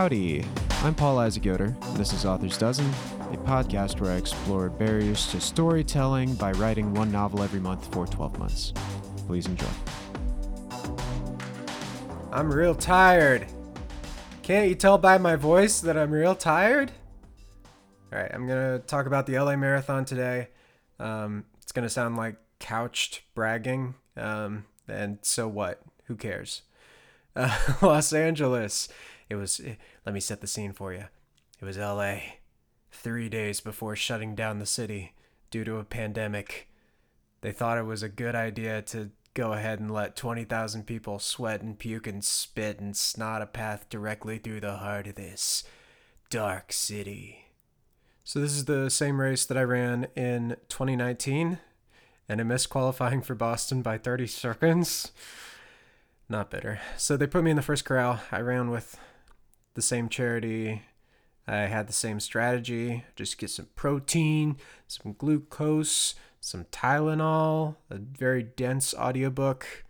Howdy, I'm Paul Isaac Yoder, and this is Author's Dozen, a podcast where I explore barriers to storytelling by writing one novel every month for 12 months. Please enjoy. I'm real tired. Can't you tell by my voice that I'm real tired? All right, I'm going to talk about the LA Marathon today. Um, it's going to sound like couched bragging. Um, and so what? Who cares? Uh, Los Angeles. It was, eh, let me set the scene for you. It was LA. Three days before shutting down the city due to a pandemic. They thought it was a good idea to go ahead and let 20,000 people sweat and puke and spit and snot a path directly through the heart of this dark city. So, this is the same race that I ran in 2019, and I missed qualifying for Boston by 30 seconds. Not bitter. So, they put me in the first corral. I ran with the same charity. I had the same strategy just get some protein, some glucose, some Tylenol, a very dense audiobook.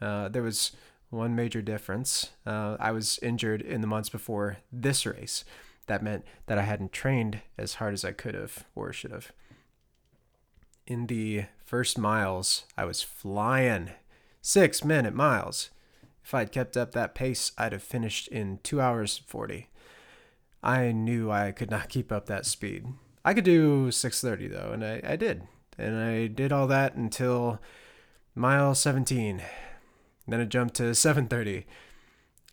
Uh, there was one major difference. Uh, I was injured in the months before this race. That meant that I hadn't trained as hard as I could have or should have. In the first miles, I was flying six minute miles. If I'd kept up that pace, I'd have finished in 2 hours 40. I knew I could not keep up that speed. I could do 630 though, and I, I did. And I did all that until mile 17. Then it jumped to 730.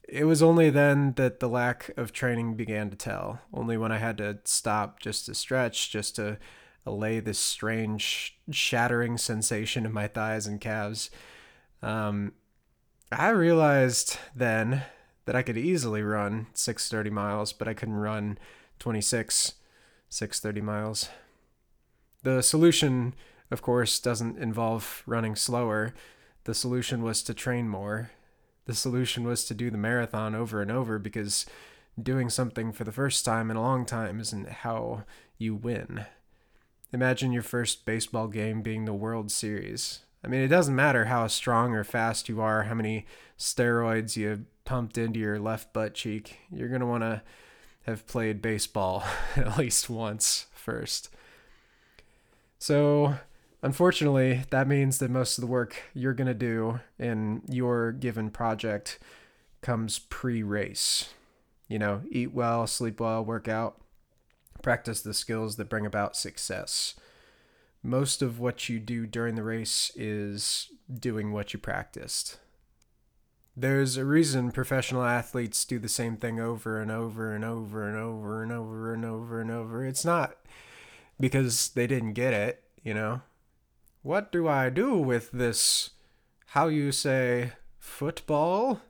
It was only then that the lack of training began to tell. Only when I had to stop just to stretch, just to allay this strange shattering sensation in my thighs and calves. Um, I realized then that I could easily run 630 miles, but I couldn't run 26 630 miles. The solution, of course, doesn't involve running slower. The solution was to train more. The solution was to do the marathon over and over because doing something for the first time in a long time isn't how you win. Imagine your first baseball game being the World Series. I mean, it doesn't matter how strong or fast you are, how many steroids you pumped into your left butt cheek. You're going to want to have played baseball at least once first. So, unfortunately, that means that most of the work you're going to do in your given project comes pre race. You know, eat well, sleep well, work out, practice the skills that bring about success most of what you do during the race is doing what you practiced. There's a reason professional athletes do the same thing over and over and over and over and over and over and over. It's not because they didn't get it, you know. What do I do with this, how you say, football?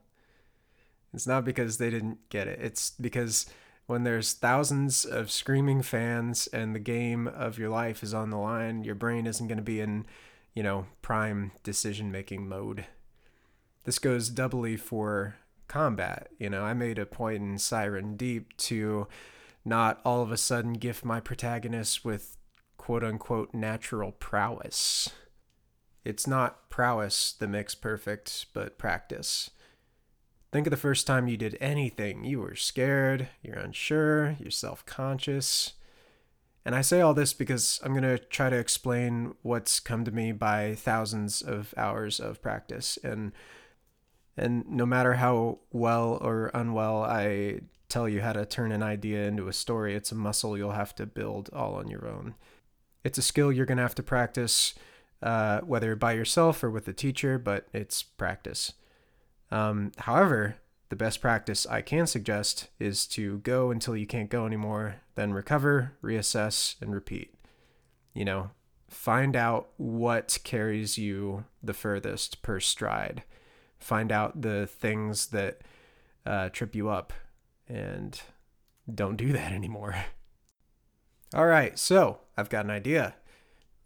It's not because they didn't get it. It's because when there's thousands of screaming fans and the game of your life is on the line, your brain isn't going to be in, you know, prime decision making mode. This goes doubly for combat. You know, I made a point in Siren Deep to not all of a sudden gift my protagonist with quote unquote natural prowess. It's not prowess that makes perfect, but practice. Think of the first time you did anything. You were scared, you're unsure, you're self conscious. And I say all this because I'm going to try to explain what's come to me by thousands of hours of practice. And, and no matter how well or unwell I tell you how to turn an idea into a story, it's a muscle you'll have to build all on your own. It's a skill you're going to have to practice, uh, whether by yourself or with a teacher, but it's practice. Um, however, the best practice I can suggest is to go until you can't go anymore, then recover, reassess, and repeat. You know, find out what carries you the furthest per stride. Find out the things that uh, trip you up and don't do that anymore. All right, so I've got an idea.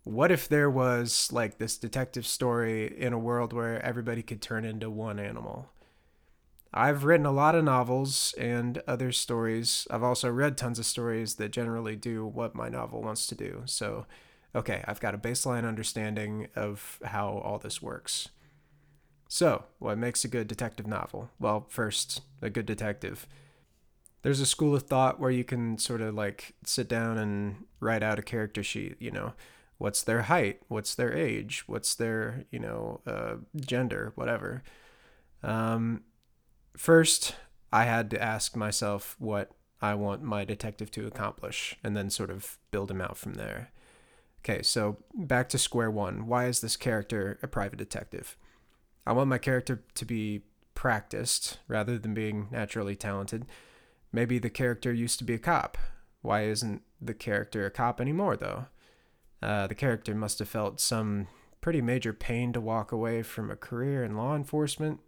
What if there was like this detective story in a world where everybody could turn into one animal? I've written a lot of novels and other stories. I've also read tons of stories that generally do what my novel wants to do. So, okay, I've got a baseline understanding of how all this works. So, what makes a good detective novel? Well, first, a good detective. there's a school of thought where you can sort of like sit down and write out a character sheet, you know, what's their height, what's their age, what's their, you know, uh, gender, whatever. Um, first, I had to ask myself what I want my detective to accomplish and then sort of build him out from there. Okay, so back to square one. Why is this character a private detective? I want my character to be practiced rather than being naturally talented. Maybe the character used to be a cop. Why isn't the character a cop anymore, though? Uh, the character must have felt some pretty major pain to walk away from a career in law enforcement.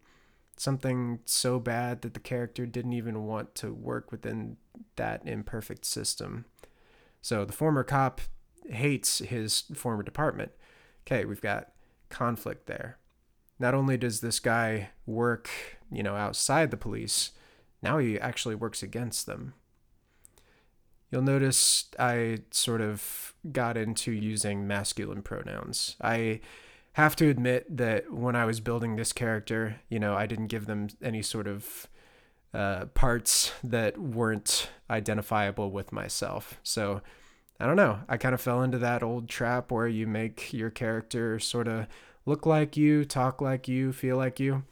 Something so bad that the character didn't even want to work within that imperfect system. So the former cop hates his former department. Okay, we've got conflict there. Not only does this guy work, you know, outside the police, now he actually works against them. You'll notice I sort of got into using masculine pronouns. I have to admit that when I was building this character, you know, I didn't give them any sort of uh, parts that weren't identifiable with myself. So I don't know. I kind of fell into that old trap where you make your character sort of look like you, talk like you, feel like you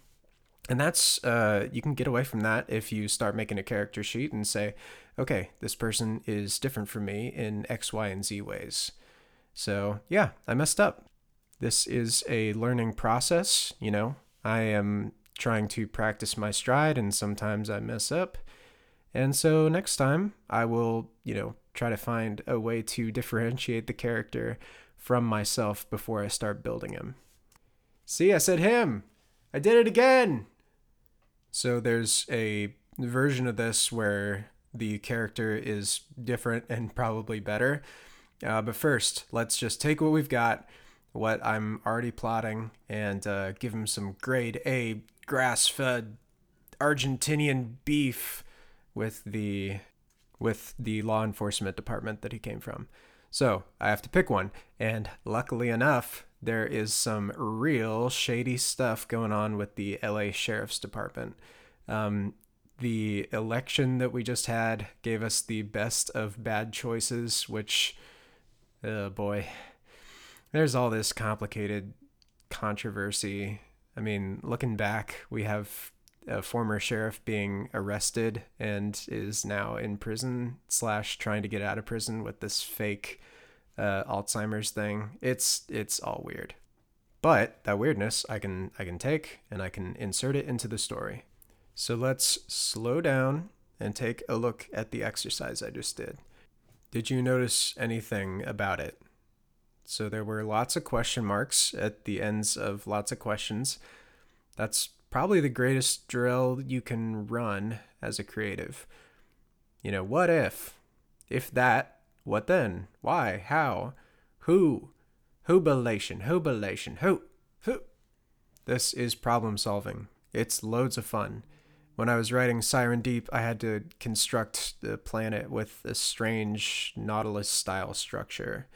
and that's uh, you can get away from that if you start making a character sheet and say okay this person is different from me in x y and z ways. So yeah i messed up. This is a learning process you know? I am trying to practice my stride and sometimes i mess up. And so next time i will you know try to find a way to differentiate the character from myself before i start building him. See i said him. I did it again so there's a version of this where the character is different and probably better. Uh, but first, let's just take what we've got, what I'm already plotting, and uh, give him some grade A grass fed Argentinian beef with the with the law enforcement department that he came from. So I have to pick one, and luckily enough, there is some real shady stuff going on with the LA Sheriff's Department. Um, the election that we just had gave us the best of bad choices, which, oh boy, there's all this complicated controversy. I mean, looking back, we have a former sheriff being arrested and is now in prison slash trying to get out of prison with this fake uh, Alzheimer's thing. It's it's all weird, but that weirdness I can I can take and I can insert it into the story. So let's slow down and take a look at the exercise I just did. Did you notice anything about it? So there were lots of question marks at the ends of lots of questions. That's probably the greatest drill you can run as a creative. You know, what if? If that, what then? Why? How? Who? Hubilation, hubilation, who? Who? This is problem solving. It's loads of fun. When I was writing Siren Deep, I had to construct the planet with a strange Nautilus style structure.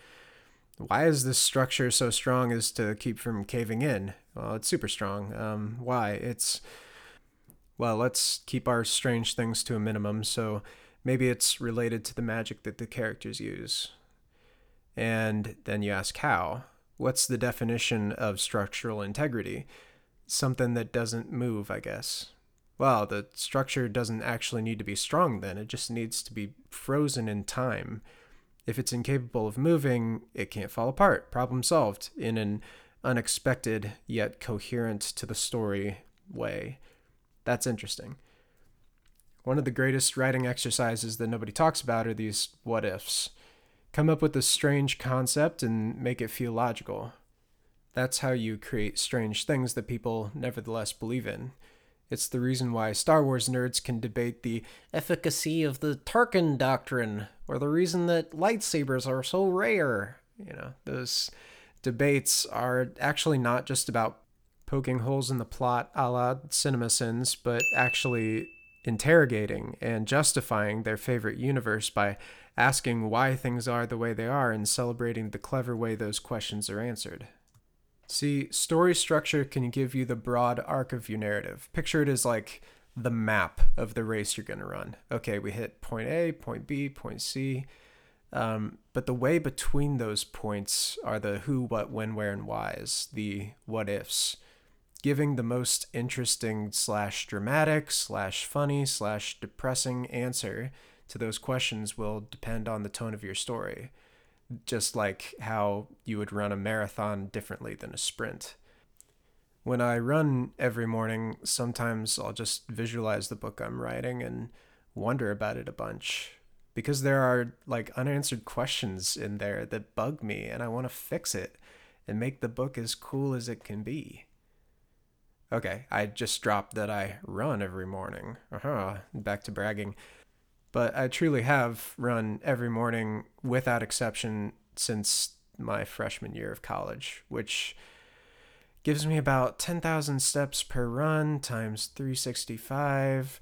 Why is this structure so strong as to keep from caving in? Well, it's super strong. Um, why? It's. Well, let's keep our strange things to a minimum. So Maybe it's related to the magic that the characters use. And then you ask how. What's the definition of structural integrity? Something that doesn't move, I guess. Well, the structure doesn't actually need to be strong then, it just needs to be frozen in time. If it's incapable of moving, it can't fall apart. Problem solved in an unexpected yet coherent to the story way. That's interesting. One of the greatest writing exercises that nobody talks about are these what ifs. Come up with a strange concept and make it feel logical. That's how you create strange things that people nevertheless believe in. It's the reason why Star Wars nerds can debate the efficacy of the Tarkin doctrine, or the reason that lightsabers are so rare. You know, those debates are actually not just about poking holes in the plot a la CinemaSins, but actually interrogating and justifying their favorite universe by asking why things are the way they are and celebrating the clever way those questions are answered. See, story structure can give you the broad arc of your narrative. Picture it as like the map of the race you're going to run. Okay, we hit point A, point B, point C. Um, but the way between those points are the who, what, when, where, and whys, the what ifs, giving the most interesting slash dramatic slash funny slash depressing answer to those questions will depend on the tone of your story. Just like how you would run a marathon differently than a sprint. When I run every morning, sometimes I'll just visualize the book I'm writing and wonder about it a bunch because there are like unanswered questions in there that bug me and I want to fix it and make the book as cool as it can be. Okay, I just dropped that I run every morning. Uh-huh, back to bragging. But I truly have run every morning without exception since my freshman year of college, which gives me about 10,000 steps per run times 365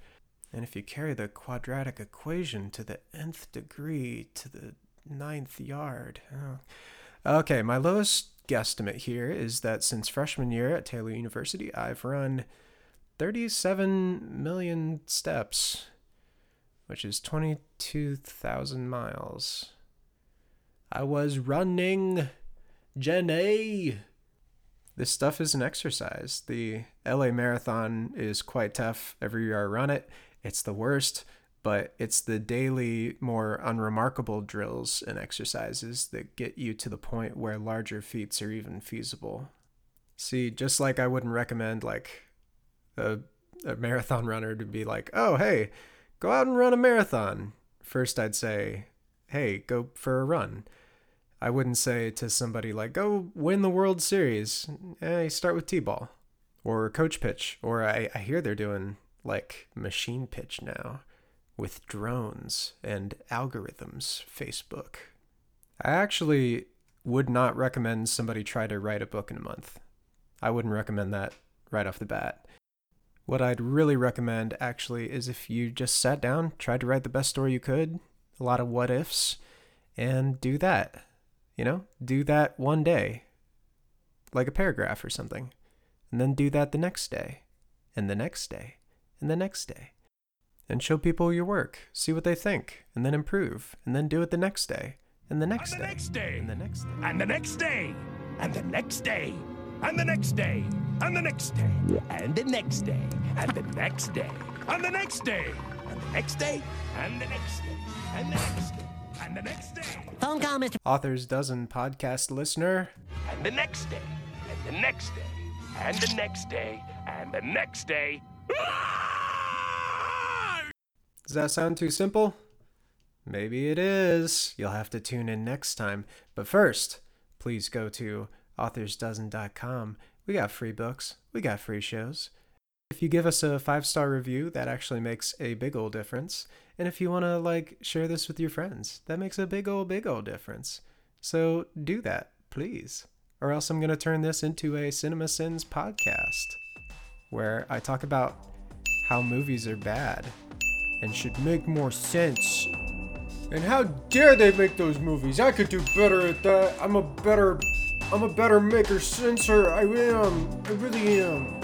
and if you carry the quadratic equation to the nth degree to the ninth yard. Oh. Okay, my lowest guesstimate here is that since freshman year at Taylor University, I've run 37 million steps, which is 22,000 miles. I was running, Jenny. This stuff is an exercise. The LA Marathon is quite tough every year I run it. It's the worst, but it's the daily, more unremarkable drills and exercises that get you to the point where larger feats are even feasible. See, just like I wouldn't recommend like a, a marathon runner to be like, oh, hey, go out and run a marathon. First, I'd say, hey, go for a run. I wouldn't say to somebody like, go win the World Series. Eh, start with T ball or coach pitch. Or I, I hear they're doing like machine pitch now with drones and algorithms, Facebook. I actually would not recommend somebody try to write a book in a month. I wouldn't recommend that right off the bat. What I'd really recommend actually is if you just sat down, tried to write the best story you could, a lot of what ifs, and do that. You know, do that one day, like a paragraph or something, and then do that the next day, and the next day, and the next day. And show people your work, see what they think, and then improve, and then do it the next day, and the next, and the day, next day, and the next day, and the next day, and the next day, and the next day, and the next day, and the next day, and the next day, and the next day, and the next day, and the next day, and the next day, and the next day. Phone call, Mr. Author's Dozen podcast listener. And the next day, and the next day, and the next day, and the next day. Does that sound too simple? Maybe it is. You'll have to tune in next time. But first, please go to authorsdozen.com. We got free books, we got free shows. If you give us a five star review, that actually makes a big old difference. And if you want to like share this with your friends, that makes a big old, big old difference. So do that, please. Or else I'm going to turn this into a Cinema Sins podcast where I talk about how movies are bad and should make more sense. And how dare they make those movies? I could do better at that. I'm a better I'm a better maker censor. I am. I really am.